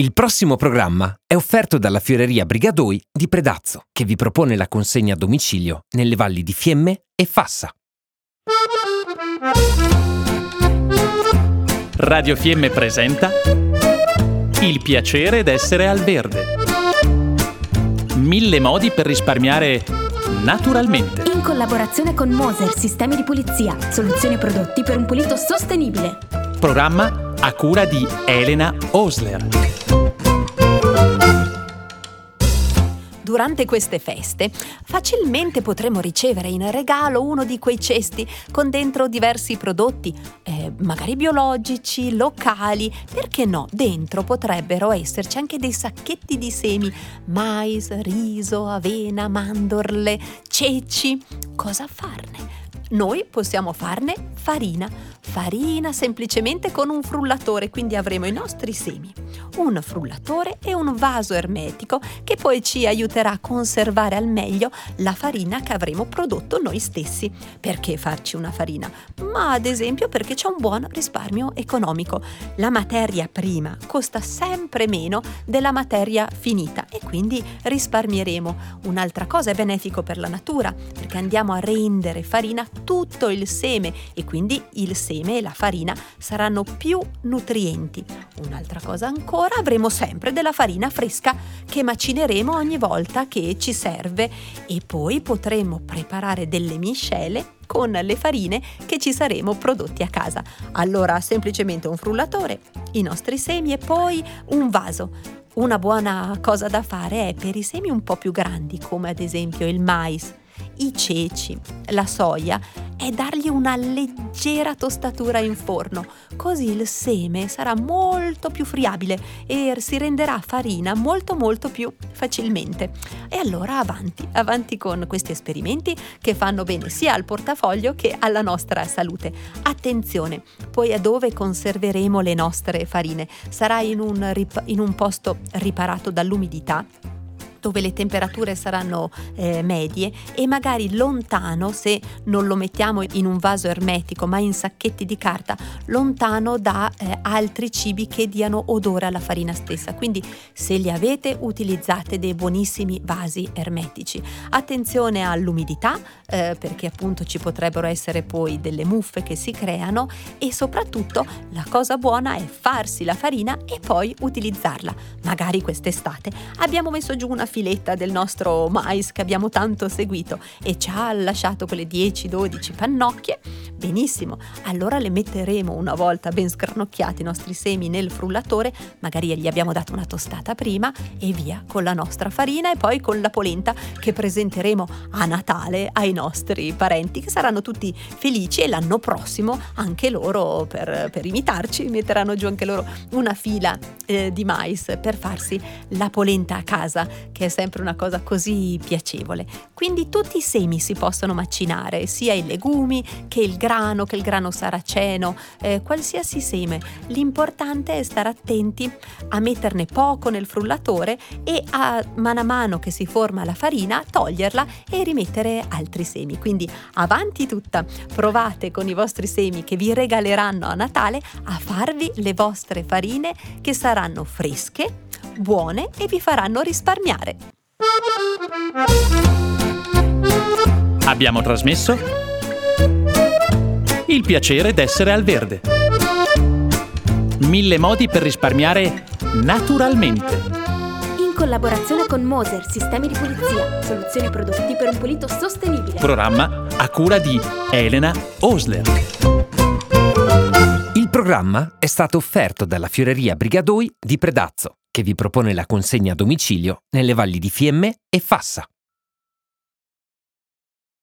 Il prossimo programma è offerto dalla Fioreria Brigadoi di Predazzo, che vi propone la consegna a domicilio nelle valli di Fiemme e Fassa. Radio Fiemme presenta Il piacere d'essere al verde. Mille modi per risparmiare naturalmente. In collaborazione con Moser Sistemi di Pulizia, soluzioni e prodotti per un pulito sostenibile. Programma a cura di Elena Osler. Durante queste feste facilmente potremo ricevere in regalo uno di quei cesti con dentro diversi prodotti, eh, magari biologici, locali, perché no? Dentro potrebbero esserci anche dei sacchetti di semi, mais, riso, avena, mandorle, ceci. Cosa farne? Noi possiamo farne farina, farina semplicemente con un frullatore, quindi avremo i nostri semi, un frullatore e un vaso ermetico che poi ci aiuterà a conservare al meglio la farina che avremo prodotto noi stessi. Perché farci una farina? Ma ad esempio perché c'è un buon risparmio economico. La materia prima costa sempre meno della materia finita e quindi risparmieremo. Un'altra cosa è benefico per la natura perché andiamo a rendere farina tutto il seme e quindi il seme e la farina saranno più nutrienti. Un'altra cosa ancora, avremo sempre della farina fresca che macineremo ogni volta che ci serve e poi potremo preparare delle miscele con le farine che ci saremo prodotti a casa. Allora semplicemente un frullatore, i nostri semi e poi un vaso. Una buona cosa da fare è per i semi un po' più grandi, come ad esempio il mais, i ceci, la soia, è dargli una leggera tostatura in forno, così il seme sarà molto più friabile e si renderà farina molto molto più facilmente. E allora avanti, avanti con questi esperimenti che fanno bene sia al portafoglio che alla nostra salute. Attenzione, poi a dove conserveremo le nostre farine? Sarà in un, rip- in un posto riparato dall'umidità dove le temperature saranno eh, medie e magari lontano, se non lo mettiamo in un vaso ermetico ma in sacchetti di carta, lontano da eh, altri cibi che diano odore alla farina stessa. Quindi se li avete utilizzate dei buonissimi vasi ermetici. Attenzione all'umidità eh, perché appunto ci potrebbero essere poi delle muffe che si creano e soprattutto la cosa buona è farsi la farina e poi utilizzarla. Magari quest'estate abbiamo messo giù una filetta del nostro mais che abbiamo tanto seguito e ci ha lasciato quelle 10-12 pannocchie, benissimo, allora le metteremo una volta ben scranocchiati i nostri semi nel frullatore, magari gli abbiamo dato una tostata prima e via con la nostra farina e poi con la polenta che presenteremo a Natale ai nostri parenti che saranno tutti felici e l'anno prossimo anche loro per, per imitarci metteranno giù anche loro una fila eh, di mais per farsi la polenta a casa che è sempre una cosa così piacevole. Quindi tutti i semi si possono macinare, sia i legumi che il grano, che il grano saraceno, eh, qualsiasi seme. L'importante è stare attenti a metterne poco nel frullatore e a mano a mano che si forma la farina toglierla e rimettere altri semi. Quindi avanti tutta, provate con i vostri semi che vi regaleranno a Natale a farvi le vostre farine che saranno fresche buone e vi faranno risparmiare. Abbiamo trasmesso Il piacere d'essere al verde. Mille modi per risparmiare naturalmente. In collaborazione con Moser Sistemi di Pulizia, soluzioni e prodotti per un pulito sostenibile. Programma a cura di Elena Osler. Il programma è stato offerto dalla Fioreria Brigadoi di Predazzo che vi propone la consegna a domicilio nelle valli di Fiemme e Fassa.